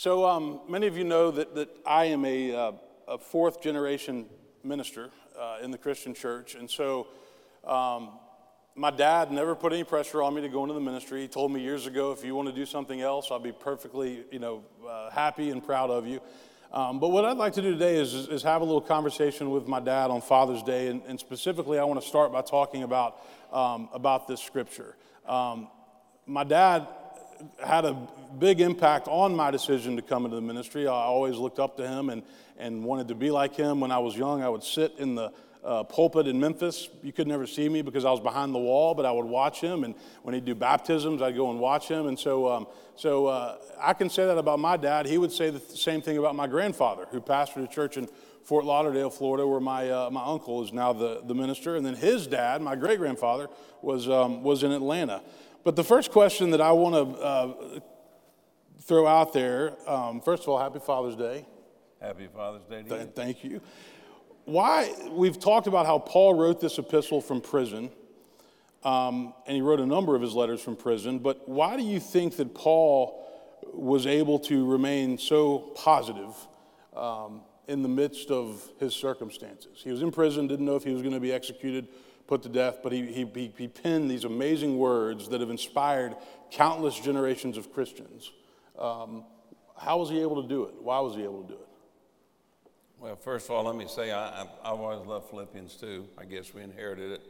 So, um, many of you know that, that I am a, uh, a fourth generation minister uh, in the Christian church. And so, um, my dad never put any pressure on me to go into the ministry. He told me years ago, if you want to do something else, I'll be perfectly, you know, uh, happy and proud of you. Um, but what I'd like to do today is, is, have a little conversation with my dad on Father's Day, and, and specifically, I want to start by talking about um, about this scripture. Um, my dad had a big impact on my decision to come into the ministry. I always looked up to him and, and wanted to be like him. When I was young, I would sit in the uh, pulpit in Memphis. You could never see me because I was behind the wall, but I would watch him. And when he'd do baptisms, I'd go and watch him. And so, um, so uh, I can say that about my dad. He would say the same thing about my grandfather, who pastored a church in Fort Lauderdale, Florida, where my, uh, my uncle is now the, the minister. And then his dad, my great grandfather, was, um, was in Atlanta. But the first question that I want to uh, throw out there um, first of all, happy Father's Day. Happy Father's Day to Th- you. Thank you. Why, we've talked about how Paul wrote this epistle from prison, um, and he wrote a number of his letters from prison, but why do you think that Paul was able to remain so positive um, in the midst of his circumstances? He was in prison, didn't know if he was going to be executed put to death, but he, he, he penned these amazing words that have inspired countless generations of Christians. Um, how was he able to do it? Why was he able to do it? Well, first of all, let me say I, have always loved Philippians too. I guess we inherited it.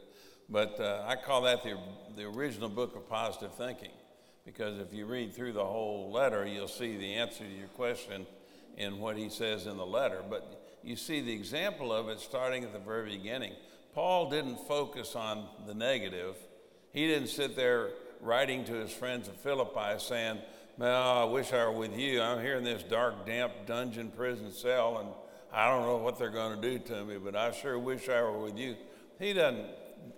But uh, I call that the, the original book of positive thinking because if you read through the whole letter, you'll see the answer to your question in what he says in the letter. But you see the example of it starting at the very beginning. Paul didn't focus on the negative. He didn't sit there writing to his friends at Philippi saying, Well, I wish I were with you. I'm here in this dark, damp dungeon prison cell, and I don't know what they're going to do to me, but I sure wish I were with you. He doesn't,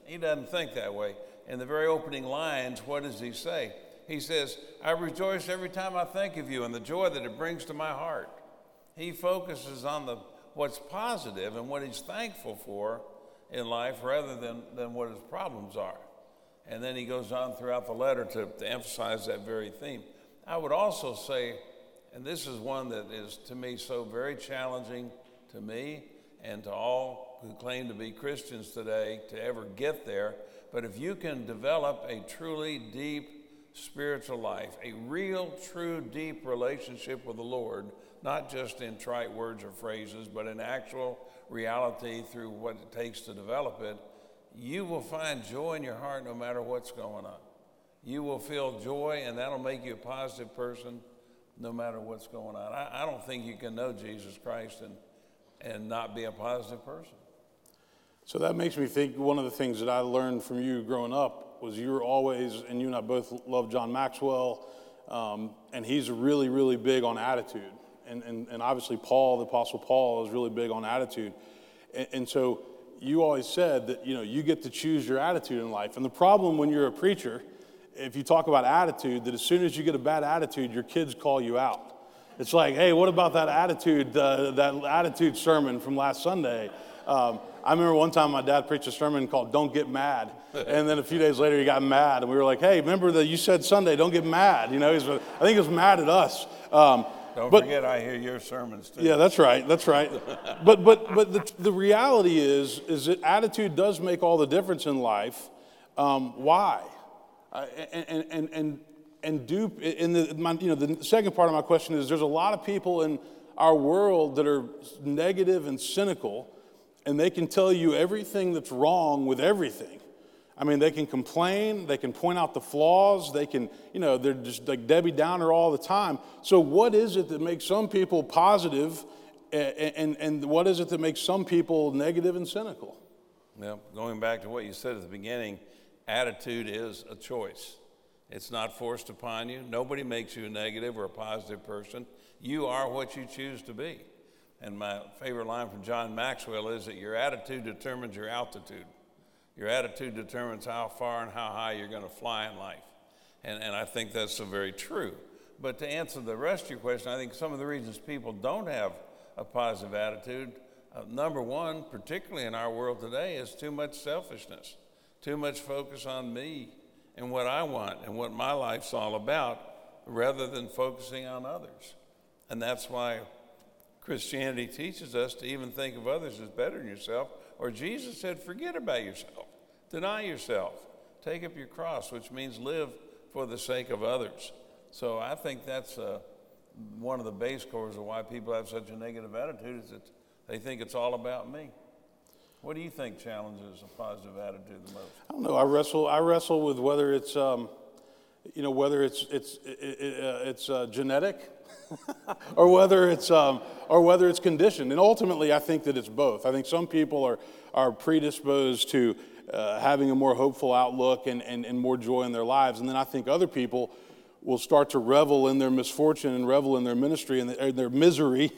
he doesn't think that way. In the very opening lines, what does he say? He says, I rejoice every time I think of you and the joy that it brings to my heart. He focuses on the, what's positive and what he's thankful for in life rather than, than what his problems are. And then he goes on throughout the letter to, to emphasize that very theme. I would also say, and this is one that is to me so very challenging to me and to all who claim to be Christians today to ever get there. But if you can develop a truly deep spiritual life, a real, true, deep relationship with the Lord, not just in trite words or phrases, but in actual reality through what it takes to develop it, you will find joy in your heart no matter what's going on. You will feel joy, and that'll make you a positive person no matter what's going on. I, I don't think you can know Jesus Christ and, and not be a positive person. So that makes me think one of the things that I learned from you growing up was you were always, and you and I both love John Maxwell, um, and he's really, really big on attitude and, and, and obviously Paul, the Apostle Paul, is really big on attitude. And, and so you always said that you know you get to choose your attitude in life. And the problem when you're a preacher, if you talk about attitude, that as soon as you get a bad attitude, your kids call you out. It's like, hey, what about that attitude, uh, that attitude sermon from last Sunday? Um, I remember one time my dad preached a sermon called "Don't Get Mad," and then a few days later he got mad, and we were like, "Hey, remember that you said Sunday, don't get mad." You know, he's, I think he was mad at us. Um, don't but, forget, I hear your sermons too. Yeah, that's right. That's right. but but but the, the reality is is that attitude does make all the difference in life. Um, why? Uh, and and and and do in the my, you know the second part of my question is there's a lot of people in our world that are negative and cynical, and they can tell you everything that's wrong with everything. I mean, they can complain, they can point out the flaws, they can, you know, they're just like Debbie Downer all the time. So, what is it that makes some people positive and, and, and what is it that makes some people negative and cynical? Well, going back to what you said at the beginning, attitude is a choice. It's not forced upon you. Nobody makes you a negative or a positive person. You are what you choose to be. And my favorite line from John Maxwell is that your attitude determines your altitude. Your attitude determines how far and how high you're going to fly in life. And, and I think that's so very true. But to answer the rest of your question, I think some of the reasons people don't have a positive attitude, uh, number one, particularly in our world today, is too much selfishness, too much focus on me and what I want and what my life's all about rather than focusing on others. And that's why Christianity teaches us to even think of others as better than yourself. Or Jesus said, forget about yourself, deny yourself, take up your cross, which means live for the sake of others. So I think that's uh, one of the base cores of why people have such a negative attitude is that they think it's all about me. What do you think challenges a positive attitude the most? I don't know. I wrestle. I wrestle with whether it's, um, you know, whether it's it's it, it, uh, it's uh, genetic, or whether it's um, or whether it's conditioned. And ultimately, I think that it's both. I think some people are are predisposed to uh, having a more hopeful outlook and, and and more joy in their lives, and then I think other people will start to revel in their misfortune and revel in their ministry and their, their misery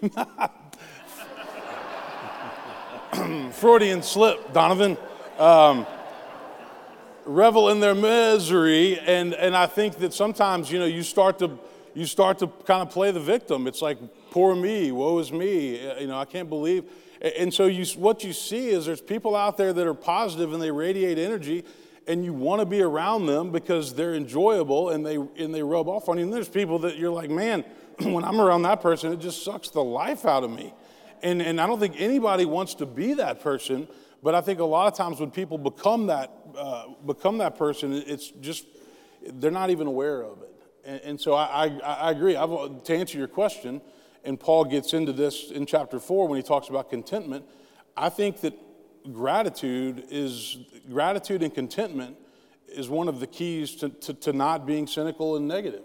Freudian slip, Donovan. Um, revel in their misery, and, and I think that sometimes, you know, you start to you start to kind of play the victim. It's like, poor me, woe is me. Uh, you know, I can't believe. And so you, what you see is there's people out there that are positive and they radiate energy, and you want to be around them because they're enjoyable and they and they rub off on you. And there's people that you're like, man, when I'm around that person, it just sucks the life out of me. And, and I don't think anybody wants to be that person, but I think a lot of times when people become that, uh, become that person, it's just, they're not even aware of it. And, and so I, I, I agree. I've, to answer your question, and Paul gets into this in chapter four when he talks about contentment, I think that gratitude is, gratitude and contentment is one of the keys to, to, to not being cynical and negative.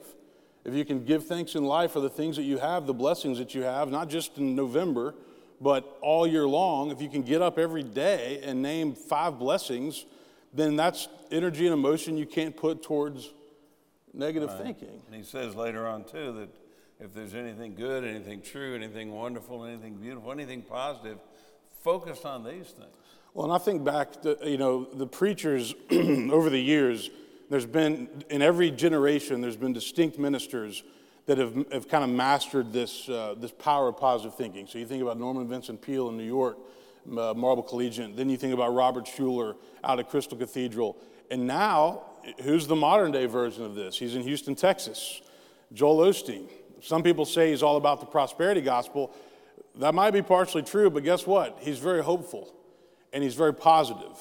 If you can give thanks in life for the things that you have, the blessings that you have, not just in November, but all year long, if you can get up every day and name five blessings, then that's energy and emotion you can't put towards negative right. thinking. And he says later on, too, that if there's anything good, anything true, anything wonderful, anything beautiful, anything positive, focus on these things. Well, and I think back to, you know, the preachers over the years, there's been, in every generation, there's been distinct ministers that have, have kind of mastered this, uh, this power of positive thinking. So you think about Norman Vincent Peale in New York, uh, Marble Collegiate. Then you think about Robert Schuller out of Crystal Cathedral. And now, who's the modern day version of this? He's in Houston, Texas. Joel Osteen. Some people say he's all about the prosperity gospel. That might be partially true, but guess what? He's very hopeful and he's very positive.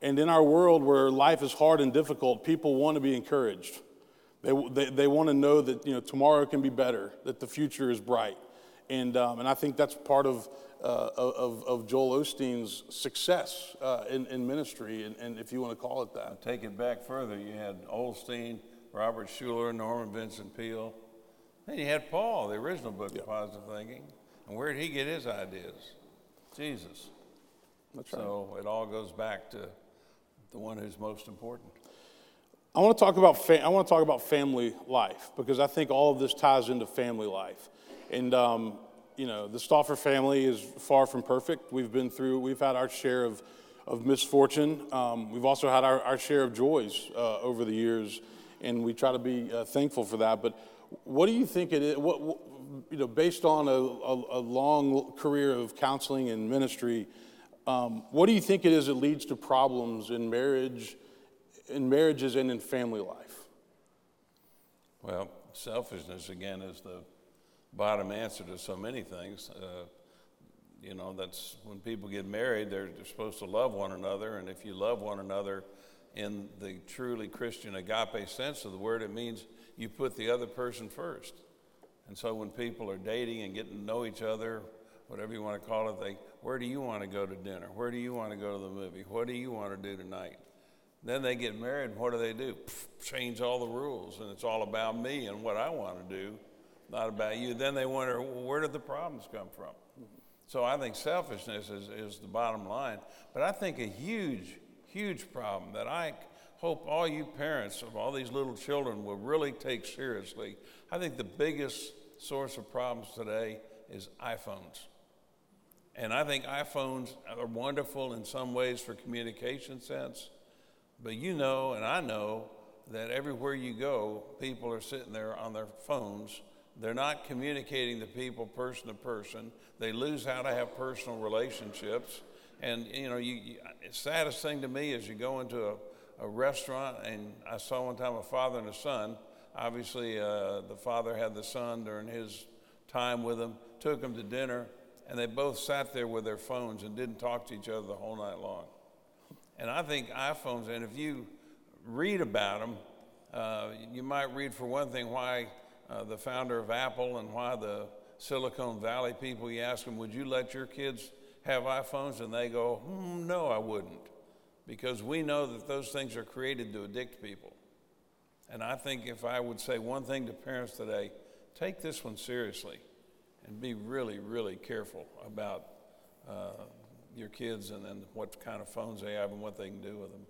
And in our world where life is hard and difficult, people want to be encouraged. They, they, they want to know that you know, tomorrow can be better, that the future is bright. And, um, and I think that's part of, uh, of, of Joel Osteen's success uh, in, in ministry, and, and if you want to call it that. I'll take it back further. You had Osteen, Robert Schuller, Norman Vincent Peale. Then you had Paul, the original book of positive thinking. And where did he get his ideas? Jesus. That's right. So it all goes back to the one who's most important. I want to talk about fa- I want to talk about family life because I think all of this ties into family life, and um, you know the Stauffer family is far from perfect. We've been through we've had our share of of misfortune. Um, we've also had our, our share of joys uh, over the years, and we try to be uh, thankful for that. But what do you think it is? What, what you know, based on a, a, a, long career of counseling and ministry, um, what do you think it is that leads to problems in marriage? in marriages and in family life? Well, selfishness, again, is the bottom answer to so many things. Uh, you know, that's when people get married, they're, they're supposed to love one another. And if you love one another in the truly Christian agape sense of the word, it means you put the other person first. And so when people are dating and getting to know each other, whatever you want to call it, they, where do you want to go to dinner? Where do you want to go to the movie? What do you want to do tonight? Then they get married, and what do they do? Change all the rules, and it's all about me and what I want to do, not about you. Then they wonder, well, where did the problems come from? So I think selfishness is, is the bottom line. But I think a huge, huge problem that I hope all you parents of all these little children will really take seriously. I think the biggest source of problems today is iPhones. And I think iPhones are wonderful in some ways for communication sense. But you know, and I know, that everywhere you go, people are sitting there on their phones. They're not communicating to people person to person. They lose how to have personal relationships. And, you know, you, you, saddest thing to me is you go into a, a restaurant, and I saw one time a father and a son. Obviously, uh, the father had the son during his time with him, took him to dinner, and they both sat there with their phones and didn't talk to each other the whole night long. And I think iPhones, and if you read about them, uh, you might read, for one thing, why uh, the founder of Apple and why the Silicon Valley people, you ask them, would you let your kids have iPhones? And they go, hmm, no, I wouldn't. Because we know that those things are created to addict people. And I think if I would say one thing to parents today, take this one seriously and be really, really careful about uh, your kids and, and what kind of phones they have and what they can do with them.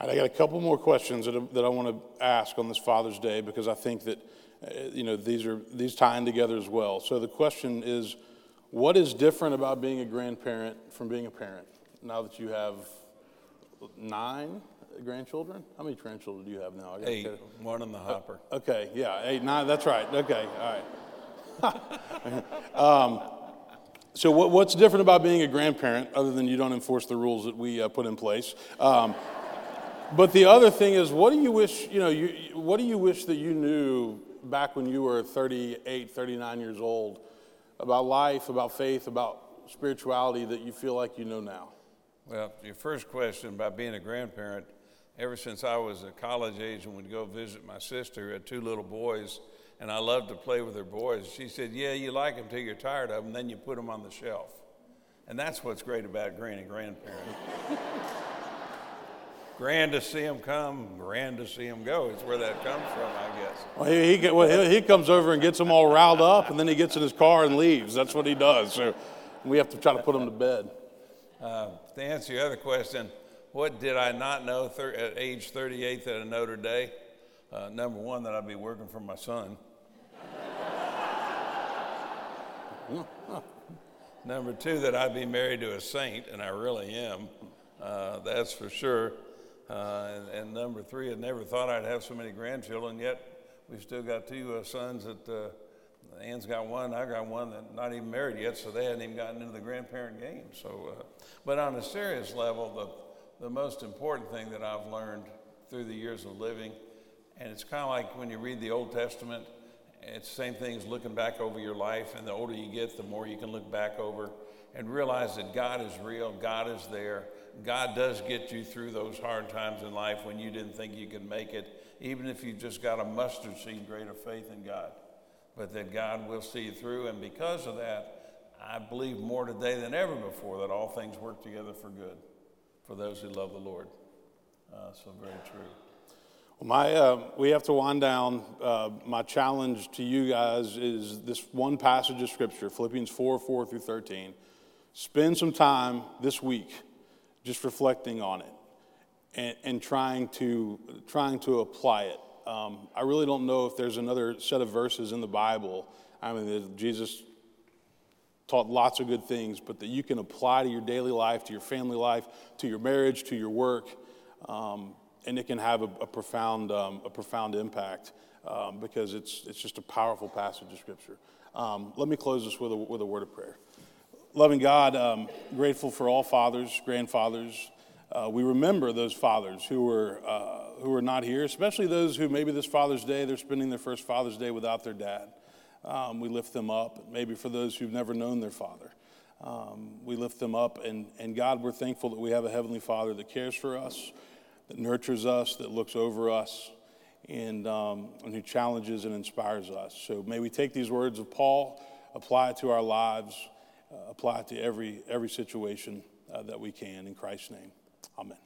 Right, I got a couple more questions that, I- that I want to ask on this Father's Day because I think that, uh, you know, these are these tie in together as well. So the question is, what is different about being a grandparent from being a parent now that you have nine grandchildren? How many grandchildren do you have now? Eight, one in the hopper. Okay, yeah, eight, nine, that's right. Okay, all right. um, so, what, what's different about being a grandparent, other than you don't enforce the rules that we uh, put in place? Um, but the other thing is, what do you wish, you know, you, what do you wish that you knew back when you were 38, 39 years old about life, about faith, about spirituality that you feel like you know now? Well, your first question about being a grandparent, ever since I was at college age and would go visit my sister who had two little boys, and I loved to play with her boys, she said, Yeah, you like them till you're tired of them, then you put them on the shelf. And that's what's great about being a grandparent. grand to see him come, grand to see him go. It's where that comes from, I guess. Well, he, he, well, he, he comes over and gets them all riled up, and then he gets in his car and leaves. That's what he does. So we have to try to put him to bed. Uh, to answer your other question, what did I not know thir- at age 38 that I know today? Uh, number one, that I'd be working for my son. number two, that I'd be married to a saint, and I really am. Uh, that's for sure. Uh, and, and number three, I never thought I'd have so many grandchildren, yet we've still got two uh, sons that uh, Ann's got one, I got one that not even married yet, so they hadn't even gotten into the grandparent game. So, uh, but on a serious level, the, the most important thing that I've learned through the years of living, and it's kind of like when you read the Old Testament, it's the same thing as looking back over your life, and the older you get, the more you can look back over and realize that God is real, God is there. God does get you through those hard times in life when you didn't think you could make it, even if you just got a mustard seed of faith in God but that God will see you through. And because of that, I believe more today than ever before that all things work together for good for those who love the Lord. Uh, so, very true. Well, my, uh, we have to wind down. Uh, my challenge to you guys is this one passage of Scripture, Philippians 4 4 through 13. Spend some time this week just reflecting on it and, and trying, to, trying to apply it. Um, I really don't know if there's another set of verses in the Bible. I mean, Jesus taught lots of good things, but that you can apply to your daily life, to your family life, to your marriage, to your work, um, and it can have a, a profound, um, a profound impact um, because it's, it's just a powerful passage of Scripture. Um, let me close this with a, with a word of prayer. Loving God, um, grateful for all fathers, grandfathers. Uh, we remember those fathers who were, uh, who are not here, especially those who maybe this Father's Day, they're spending their first Father's Day without their dad. Um, we lift them up. Maybe for those who've never known their father, um, we lift them up. And, and God, we're thankful that we have a Heavenly Father that cares for us, that nurtures us, that looks over us, and, um, and who challenges and inspires us. So may we take these words of Paul, apply it to our lives, apply it to every, every situation uh, that we can. In Christ's name, amen.